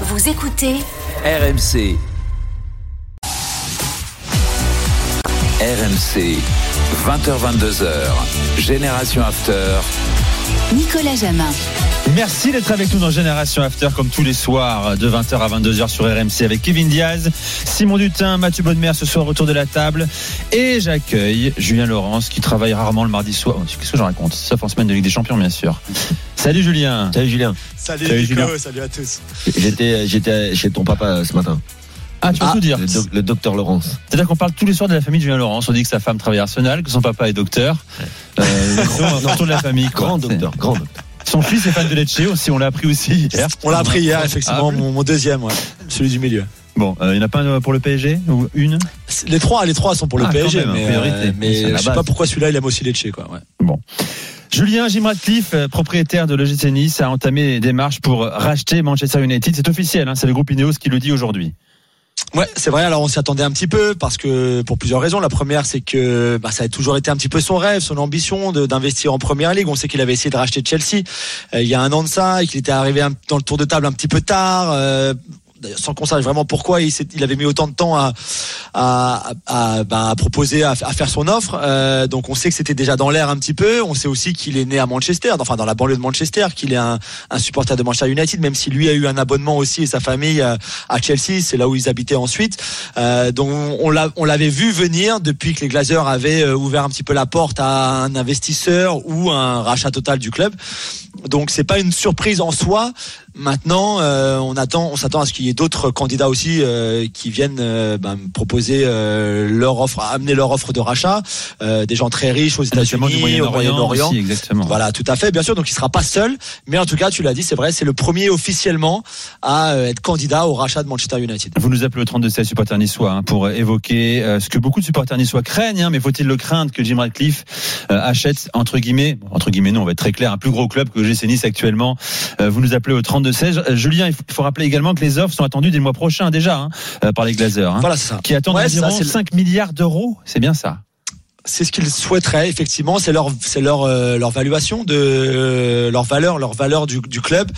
Vous écoutez RMC. RMC. 20h22h. Génération After. Nicolas Jamin. Merci d'être avec nous dans Génération After, comme tous les soirs, de 20h à 22h sur RMC avec Kevin Diaz, Simon Dutin, Mathieu Bonnemer ce soir autour de la table. Et j'accueille Julien Laurence qui travaille rarement le mardi soir. Oh, Qu'est-ce que j'en raconte? Sauf en semaine de Ligue des Champions, bien sûr. Salut Julien. Salut Julien. Salut, Salut, Nico, Julien. salut à tous. J'étais j'étais chez ton papa euh, ce matin. Ah, tu peux tout dire. Le, doc- le docteur Laurence. C'est-à-dire qu'on parle tous les soirs de la famille de Julien Laurence. On dit que sa femme travaille à Arsenal, que son papa est docteur. Euh, on autour de la famille. quoi. Grand docteur, grand docteur. Son fils est fan de Lecce aussi, on l'a appris aussi hier. On l'a appris hier, effectivement, Ah, mon, mon deuxième, ouais, celui du milieu. Bon, euh, il n'y en a pas un pour le PSG Ou une? Les trois, les trois sont pour le Ah, PSG, même, mais, euh, mais je sais base. pas pourquoi celui-là il aime aussi Lecce, quoi. Ouais. Julien Jim Ratcliffe, euh, propriétaire de l'OGC Nice, a entamé des démarches pour racheter Manchester United. C'est officiel, hein, c'est le groupe Ineos qui le dit aujourd'hui. Ouais, c'est vrai. Alors on s'y attendait un petit peu parce que pour plusieurs raisons. La première, c'est que bah, ça a toujours été un petit peu son rêve, son ambition d'investir en première ligue. On sait qu'il avait essayé de racheter Chelsea euh, il y a un an de ça et qu'il était arrivé dans le tour de table un petit peu tard. euh, sans qu'on sache vraiment pourquoi il, avait mis autant de temps à, bah, proposer, à, faire son offre. Euh, donc on sait que c'était déjà dans l'air un petit peu. On sait aussi qu'il est né à Manchester, enfin dans la banlieue de Manchester, qu'il est un, supporter de Manchester United, même si lui a eu un abonnement aussi et sa famille euh, à Chelsea, c'est là où ils habitaient ensuite. Euh, donc on l'a- on l'avait vu venir depuis que les Glazers avaient ouvert un petit peu la porte à un investisseur ou un rachat total du club. Donc c'est pas une surprise en soi. Maintenant, euh, on attend, on s'attend à ce qu'il y ait d'autres candidats aussi euh, qui viennent euh, ben, proposer euh, leur offre, amener leur offre de rachat. Euh, des gens très riches aux États-Unis, au Moyen-Orient. Voilà, tout à fait, bien sûr. Donc, il sera pas seul, mais en tout cas, tu l'as dit, c'est vrai, c'est le premier officiellement à euh, être candidat au rachat de Manchester United. Vous nous appelez au 32 16 supporters niçois hein, pour évoquer ce que beaucoup de supporters niçois craignent, hein, mais faut-il le craindre que Jim Ratcliffe achète entre guillemets, entre guillemets non, on va être très clair, un plus gros club que GC Nice actuellement. Vous nous appelez au 32 16. Euh, Julien, il faut, rappeler également que les offres sont attendues dès le mois prochain déjà hein, euh, par les Glazers, hein, Voilà, c'est ça. qui attendent Ouais, environ ça, c'est le- 5 milliards d'euros. C'est bien ça. C'est ce qu'ils souhaiteraient effectivement, c'est leur c'est leur euh, leur valuation de euh, leur valeur leur valeur du, du club.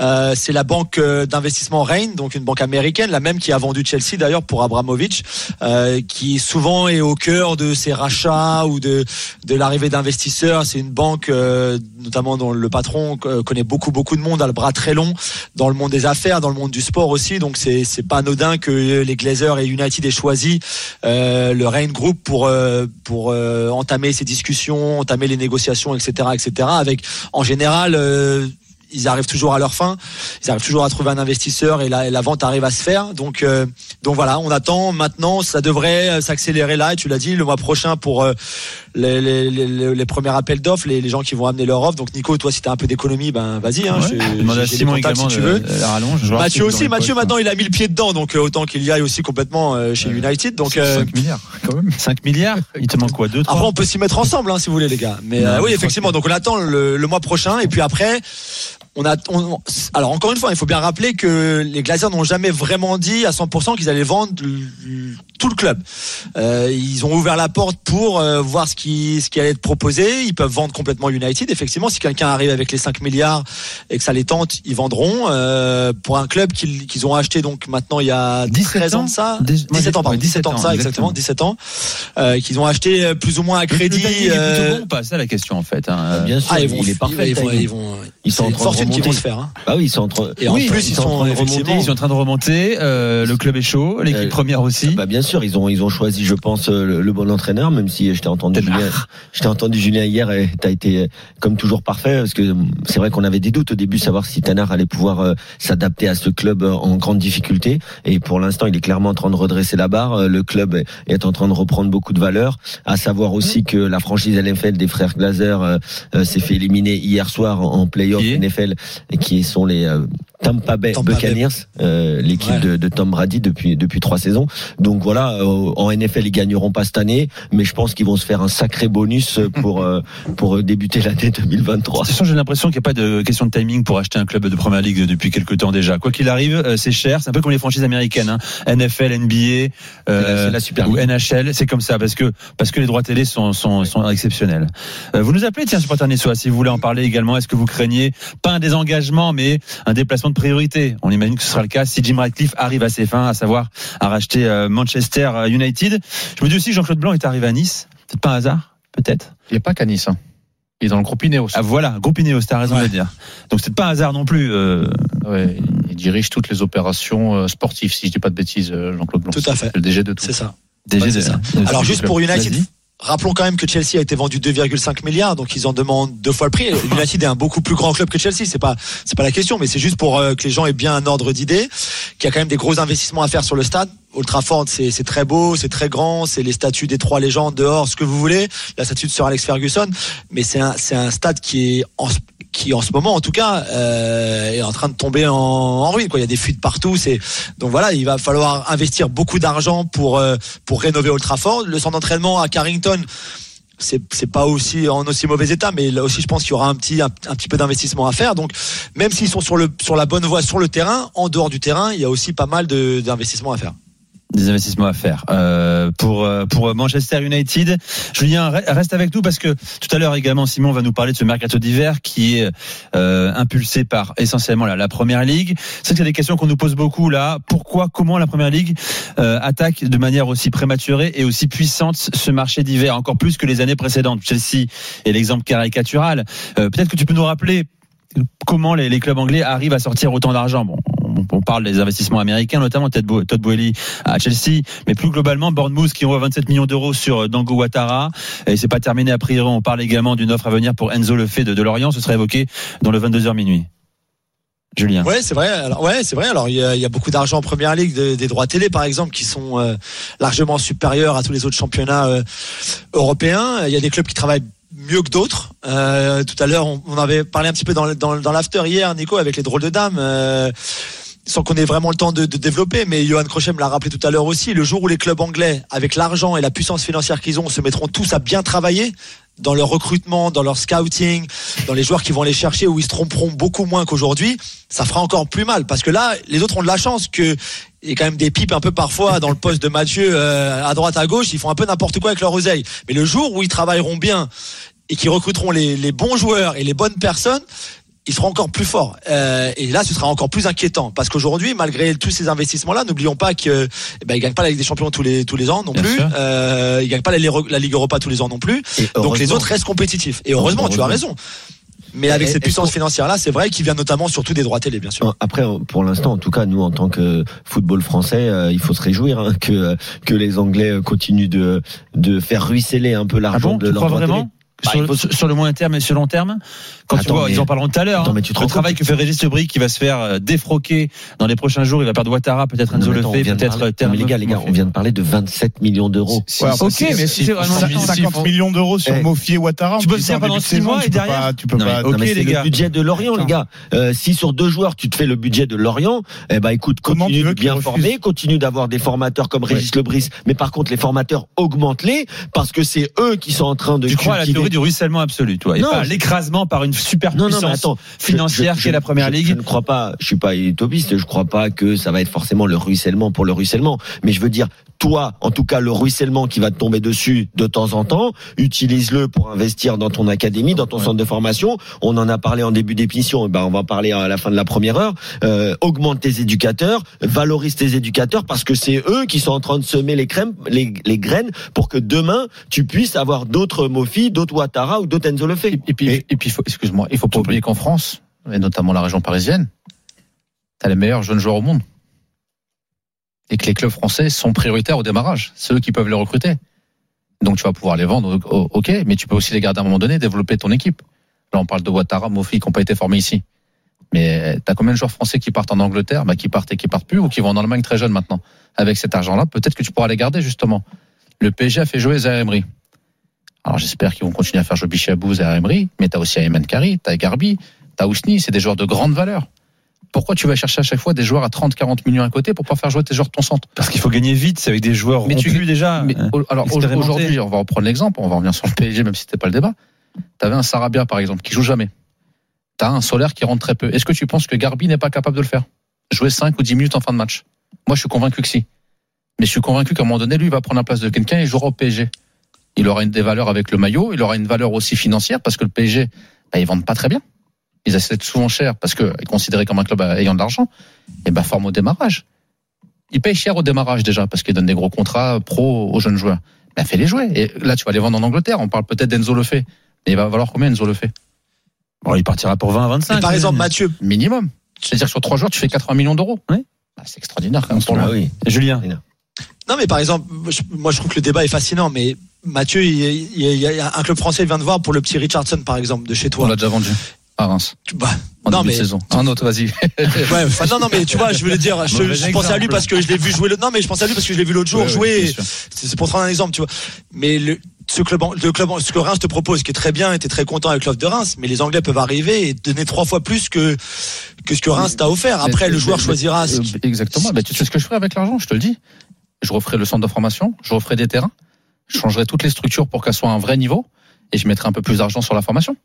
Euh, c'est la banque euh, d'investissement Rain, donc une banque américaine, la même qui a vendu Chelsea d'ailleurs pour Abramovich, euh, qui souvent est au cœur de ces rachats ou de de l'arrivée d'investisseurs. C'est une banque euh, notamment dont le patron connaît beaucoup beaucoup de monde, a le bras très long dans le monde des affaires, dans le monde du sport aussi. Donc c'est c'est pas anodin que les Glazers et United aient choisi le Rain Group pour euh, euh, entamer ces discussions, entamer les négociations, etc., etc. Avec en général. Ils arrivent toujours à leur fin, ils arrivent toujours à trouver un investisseur et la, et la vente arrive à se faire. Donc, euh, donc voilà, on attend maintenant. Ça devrait euh, s'accélérer là. Et tu l'as dit, le mois prochain pour euh, les, les, les, les premiers appels d'offres, les, les gens qui vont amener leur offre. Donc Nico, toi, si t'as un peu d'économie, ben vas-y. Hein, Ouais. je- Demande à Simon également si tu veux. la rallonge. Je vois Mathieu aussi. Mathieu poches, maintenant, il a mis le pied dedans, donc euh, autant qu'il y aille aussi complètement euh, chez United. Donc euh, 5 milliards, quand même. 5 milliards. Il te manque quoi 2 3 après, on peut s'y mettre ensemble, hein, si vous voulez, les gars. Mais Non, euh, oui, effectivement. Donc, on attend le, le mois prochain, et puis après, on a. on- alors, encore une fois, il faut bien rappeler que les Glazers n'ont jamais vraiment dit à 100% qu'ils allaient vendre tout le club. Euh, ils ont ouvert la porte pour euh, voir ce qui ce qui allait être proposé. Ils peuvent vendre complètement United. Effectivement, si quelqu'un arrive avec les 5 milliards et que ça les tente, ils vendront. Euh, pour un club qu'ils ont acheté donc maintenant il y a 17 13 ans ans de ça, Dix- moi, 17 ans, pardon, ouais, 17 ans de ça, exactement, 17 ans, euh, qu'ils ont acheté plus ou moins à Le crédit. euh, plutôt bon ou pas? C'est ça la question en fait. hein. Bien sûr, ah, ils vont, il est parfait. Ils vont, ils vont, Ils sont en train de fortune vont se faire. Hein. Bah oui, ils sont en train. Et en oui, plus, ils sont en train de remonter. Ils sont en train de remonter. euh, le club est chaud. L'équipe Euh, première aussi. Bah bien sûr, ils ont ils ont choisi, je pense, euh, le, le bon entraîneur. Même si je t'ai entendu. Julien, je t'ai entendu Julien hier et t'as été euh, comme toujours parfait parce que euh, c'est vrai qu'on avait des doutes au début savoir si Tanard allait pouvoir euh, s'adapter à ce club euh, en grande difficulté. Et pour l'instant, il est clairement en train de redresser la barre. Euh, Le club est- en train de reprendre beaucoup de valeur. À savoir aussi que la franchise LFL des frères Glazer euh, euh, s'est fait éliminer hier soir en, en playoff Qui est? NFL, qui sont les euh, Tampa Bay Tampa. Buccaneers, euh, l'équipe Ouais. de, de Tom Brady depuis depuis trois saisons. Donc voilà, euh, en NFL ils gagneront pas cette année, mais je pense qu'ils vont se faire un sacré bonus pour euh, pour euh, débuter l'année 2023. De toute j'ai l'impression qu'il n'y a pas de question de timing pour acheter un club de première ligue depuis quelques temps déjà. Quoi qu'il arrive, euh, c'est cher. C'est un peu comme les franchises américaines, hein. NFL, NBA, euh, c'est la Super ou. NHL. C'est comme ça parce que parce que les droits télé sont sont, sont exceptionnels. Vous nous appelez, tiens, supporter niçois, si vous voulez en parler également. Est-ce que vous craignez pas un désengagement, mais un déplacement de priorité. On imagine que ce sera le cas si Jim Ratcliffe arrive à ses fins, à savoir à racheter euh, Manchester United. Je me dis aussi que Jean-Claude Blanc est arrivé à Nice. Peut-être pas un hasard, peut-être? Il n'est pas qu'à Nice. hein. Il est dans le groupe Ineos. Ah voilà, groupe Ineos, t'as raison de le dire. Donc c'est pas un hasard non plus. euh, Ouais, il dirige toutes les opérations euh, sportives, si je dis pas de bêtises, euh, Jean-Claude Blanc. Tout à fait. C'est le DG de tout. C'est ça. DG de- c'est ça. Alors juste pour United, Vas-y. Rappelons quand même que Chelsea a été vendu 2,5 milliards, donc ils en demandent deux fois le prix. United est un beaucoup plus grand club que Chelsea, c'est pas c'est pas la question, mais c'est juste pour euh, que les gens aient bien un ordre d'idée, qu'il y a quand même des gros investissements à faire sur le stade. Old Trafford, c'est très beau, c'est très grand, c'est les statues des trois légendes dehors, ce que vous voulez, la statue de Sir Alex Ferguson, mais c'est un un stade qui est en, qui en ce moment en tout cas euh, est en train de tomber en, ruine quoi. Il y a des fuites partout. C'est donc voilà, il va falloir investir beaucoup d'argent pour euh, pour rénover Old Trafford. Le centre d'entraînement à Carrington, c'est pas aussi en aussi mauvais état, mais là aussi je pense qu'il y aura un petit un, petit peu d'investissement à faire. Donc même s'ils sont sur le sur la bonne voie sur le terrain, en dehors du terrain, il y a aussi pas mal d'investissements à faire. Des investissements à faire euh, pour euh, pour Manchester United. Julien re- reste avec nous parce que tout à l'heure également Simon va nous parler de ce mercato d'hiver qui est euh, impulsé par essentiellement la, première ligue. C'est a des questions qu'on nous pose beaucoup là. Pourquoi, comment la première ligue euh, attaque de manière aussi prématurée et aussi puissante ce marché d'hiver encore plus que les années précédentes. Chelsea est l'exemple caricatural. Euh, Peut-être que tu peux nous rappeler comment les, les clubs anglais arrivent à sortir autant d'argent. Bon, on, parle des investissements américains, notamment Bo- Todd Boehly à Chelsea, mais plus globalement, Bournemouth qui envoie 27 millions d'euros sur euh, Dango Ouattara. Et c'est pas terminé a priori. On parle également d'une offre à venir pour Enzo Lefebvre de, de Lorient. Ce sera évoqué dans le 22h minuit. Julien. Ouais, c'est vrai. Alors, c'est vrai. Alors, il y a, beaucoup d'argent en première ligue, de- des droits télé, par exemple, qui sont euh, largement supérieurs à tous les autres championnats euh, européens. Il y a des clubs qui travaillent mieux que d'autres. Tout à l'heure, on, avait parlé un petit peu dans l'after hier, Nico, avec les drôles de dames. Sans qu'on ait vraiment le temps de, développer, mais Johan Crochet me l'a rappelé tout à l'heure aussi, le jour où les clubs anglais, avec l'argent et la puissance financière qu'ils ont, se mettront tous à bien travailler dans leur recrutement, dans leur scouting, dans les joueurs qui vont les chercher, où ils se tromperont beaucoup moins qu'aujourd'hui, ça fera encore plus mal. Parce que là, les autres ont de la chance que il y quand même des pipes un peu parfois dans le poste de Mathieu euh, à droite à gauche, ils font un peu n'importe quoi avec leur oseille. Mais le jour où ils travailleront bien et qui recruteront les bons joueurs et les bonnes personnes, ils seront encore plus forts. Euh, et là, ce sera encore plus inquiétant parce qu'aujourd'hui, malgré tous ces investissements-là, n'oublions pas que eh ben, ils gagnent pas la Ligue des Champions tous les tous les ans non Bien plus. Euh, ils gagnent pas la, la Ligue Europa tous les ans non plus. Donc les autres restent compétitifs. Et heureusement, tu as raison. Mais avec Et- cette puissance financière-là, c'est vrai qu'il vient notamment surtout des droits télé, bien sûr. Après, pour l'instant, en tout cas, nous, en tant que football français, euh, il faut se réjouir hein, que que les Anglais continuent de de faire ruisseler un peu Ah l'argent bon, de tu leur crois droit télé. Bah, sur, faut- sur- sur le moyen terme et sur le long terme Quand tu vois, mais- ils en parleront tout à l'heure. Hein. le travail que fait Régis Lebris qui va se faire euh, défroquer dans les prochains jours. Il va perdre Ouattara, peut-être Enzo Lefebvre, peut-être parler- Terme. les gars, les gars, on vient de parler de 27 millions d'euros. Ouais, ok, mais si- c'est vraiment- si- 50 si- millions d'euros sur Eh. Mofi et Ouattara. Tu peux le en pendant début de six saison, mois tu et peux derrière pas- Tu peux pas. ok, les le gars. budget de Lorient, les gars. Euh, si sur deux joueurs tu te fais le budget de Lorient, eh ben écoute, continue de bien former, continue d'avoir des formateurs comme Régis Lebris. Mais par contre, les formateurs augmentent-les parce que c'est eux qui sont en train de Tu crois à la théorie du ruissellement absolu, toi, et Non, pas je- l'écrasement par une super Non, non, mais puissance attends, financière Je- je- qu'est la première je- ligue. Je ne crois pas, je suis pas utopiste, je crois pas que ça va être forcément le ruissellement pour le ruissellement. Mais je veux dire, toi, en tout cas, le ruissellement qui va te tomber dessus de temps en temps, utilise-le pour investir dans ton académie, dans ton centre de formation. On en a parlé en début d'émission, ben on va en parler à la fin de la première heure. Euh, augmente tes éducateurs, valorise tes éducateurs parce que c'est eux qui sont en train de semer les crèmes, les, les graines pour que demain tu puisses avoir d'autres Mofi, d'autres Ouattara ou d'autres Enzo Lefebvre. Et puis, et excuse-moi, il faut pas oublier qu'en France, et notamment la région parisienne, t'as les meilleurs jeunes joueurs au monde. Et que les clubs français sont prioritaires au démarrage. C'est eux qui peuvent les recruter. Donc tu vas pouvoir les vendre, ok, mais tu peux aussi les garder à un moment donné, développer ton équipe. Là, on parle de Ouattara, Mofi, qui n'ont pas été formés ici. Mais t'as combien de joueurs français qui partent en Angleterre, bah, qui partent et qui partent plus, ou qui vont en Allemagne très jeunes maintenant Avec cet argent-là, peut-être que tu pourras les garder justement. Le PSG a fait jouer Zaire Emery. Alors j'espère qu'ils vont continuer à faire jouer Bichabou, Zaire Emery, mais t'as aussi Ayman Kari, t'as Garbi, t'as Ousni, c'est des joueurs de grande valeur. Pourquoi tu vas chercher à chaque fois des joueurs à 30, 40 millions à côté pour pas faire jouer tes joueurs de ton centre? Parce qu'il faut gagner vite, c'est avec des joueurs Mais tu- rompus déjà. Mais hein, au- alors aujourd'hui, on va reprendre l'exemple, on va revenir sur le PSG, même si c'était pas le débat. T'avais un Sarabia par exemple qui joue jamais. T'as un Solaire qui rentre très peu. Est-ce que tu penses que Garbi n'est pas capable de le faire? Jouer 5 ou 10 minutes en fin de match. Moi, je suis convaincu que si. Mais je suis convaincu qu'à un moment donné, lui, il va prendre la place de quelqu'un et jouera au PSG. Il aura une des valeurs avec le maillot, il aura une valeur aussi financière parce que le PSG, bah, ils vendent pas très bien. ils achètent souvent cher parce que est considéré comme un club ayant de l'argent, et ben forme au démarrage. Ils payent cher au démarrage déjà parce qu'ils donnent des gros contrats pro aux jeunes joueurs. Ben fais les jouer. Et là, tu vas les vendre en Angleterre. On parle peut-être d'Enzo Lefebvre. Mais il va valoir combien Enzo Lefebvre? Bon, il partira pour 20 à 25. Et par exemple, Mathieu, Minimum. C'est-à-dire que sur trois joueurs, tu fais 80 millions d'euros. Oui. Bah, c'est extraordinaire quand même pour Ah le- oui. Julien. Non, mais par exemple, moi je trouve que le débat est fascinant, mais Mathieu, il y a, il y un club français vient de voir pour le petit Richardson, par exemple, de chez On toi. l'a déjà vendu à Reims. Bah, En non, mais saison. Un autre, vas-y. Ouais, enfin, non, non, mais tu vois, je veux le dire, je, je pensais à lui parce que je l'ai vu jouer. Le, non, mais je pensais à lui parce que je l'ai vu l'autre jour Ouais, jouer. C'est pour te rendre un exemple, tu vois. Mais le, ce club, le club, ce que Reims te propose, qui est très bien, et t'es très content avec l'offre de Reims, mais les Anglais peuvent arriver et donner trois fois plus que que ce que Reims t'a offert. Après, Mais- le joueur mais- choisira. ce qui- Exactement. Bah, tu sais ce que je ferai avec l'argent, je te le dis. Je referai le centre de formation, je referai des terrains, je changerai toutes les structures pour qu'elles soient à un vrai niveau et je mettrai un peu plus d'argent sur la formation.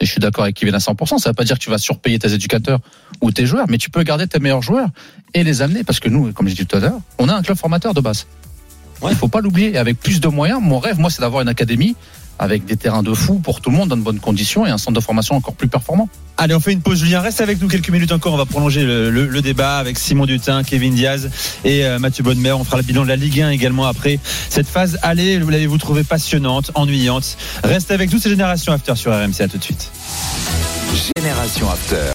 Et je suis d'accord avec Kevin à 100%. Ça veut pas dire que tu vas surpayer tes éducateurs ou tes joueurs, mais tu peux garder tes meilleurs joueurs et les amener parce que nous, comme j'ai dit tout à l'heure, on a un club formateur de base. Ouais. Il faut pas l'oublier. Et avec plus de moyens, mon rêve, moi, c'est d'avoir une académie avec des terrains de fou pour tout le monde dans de bonnes conditions et un centre de formation encore plus performant. Allez, on fait une pause. Julien, reste avec nous quelques minutes encore. On va prolonger le, le- le débat avec Simon Dutin, Kevin Diaz et euh, Mathieu Bonnemer. On fera le bilan de la Ligue 1 également après cette phase. Allez, vous l'avez-vous trouvé passionnante, ennuyante? Reste avec nous, c'est Génération After sur RMC. À tout de suite. Génération After.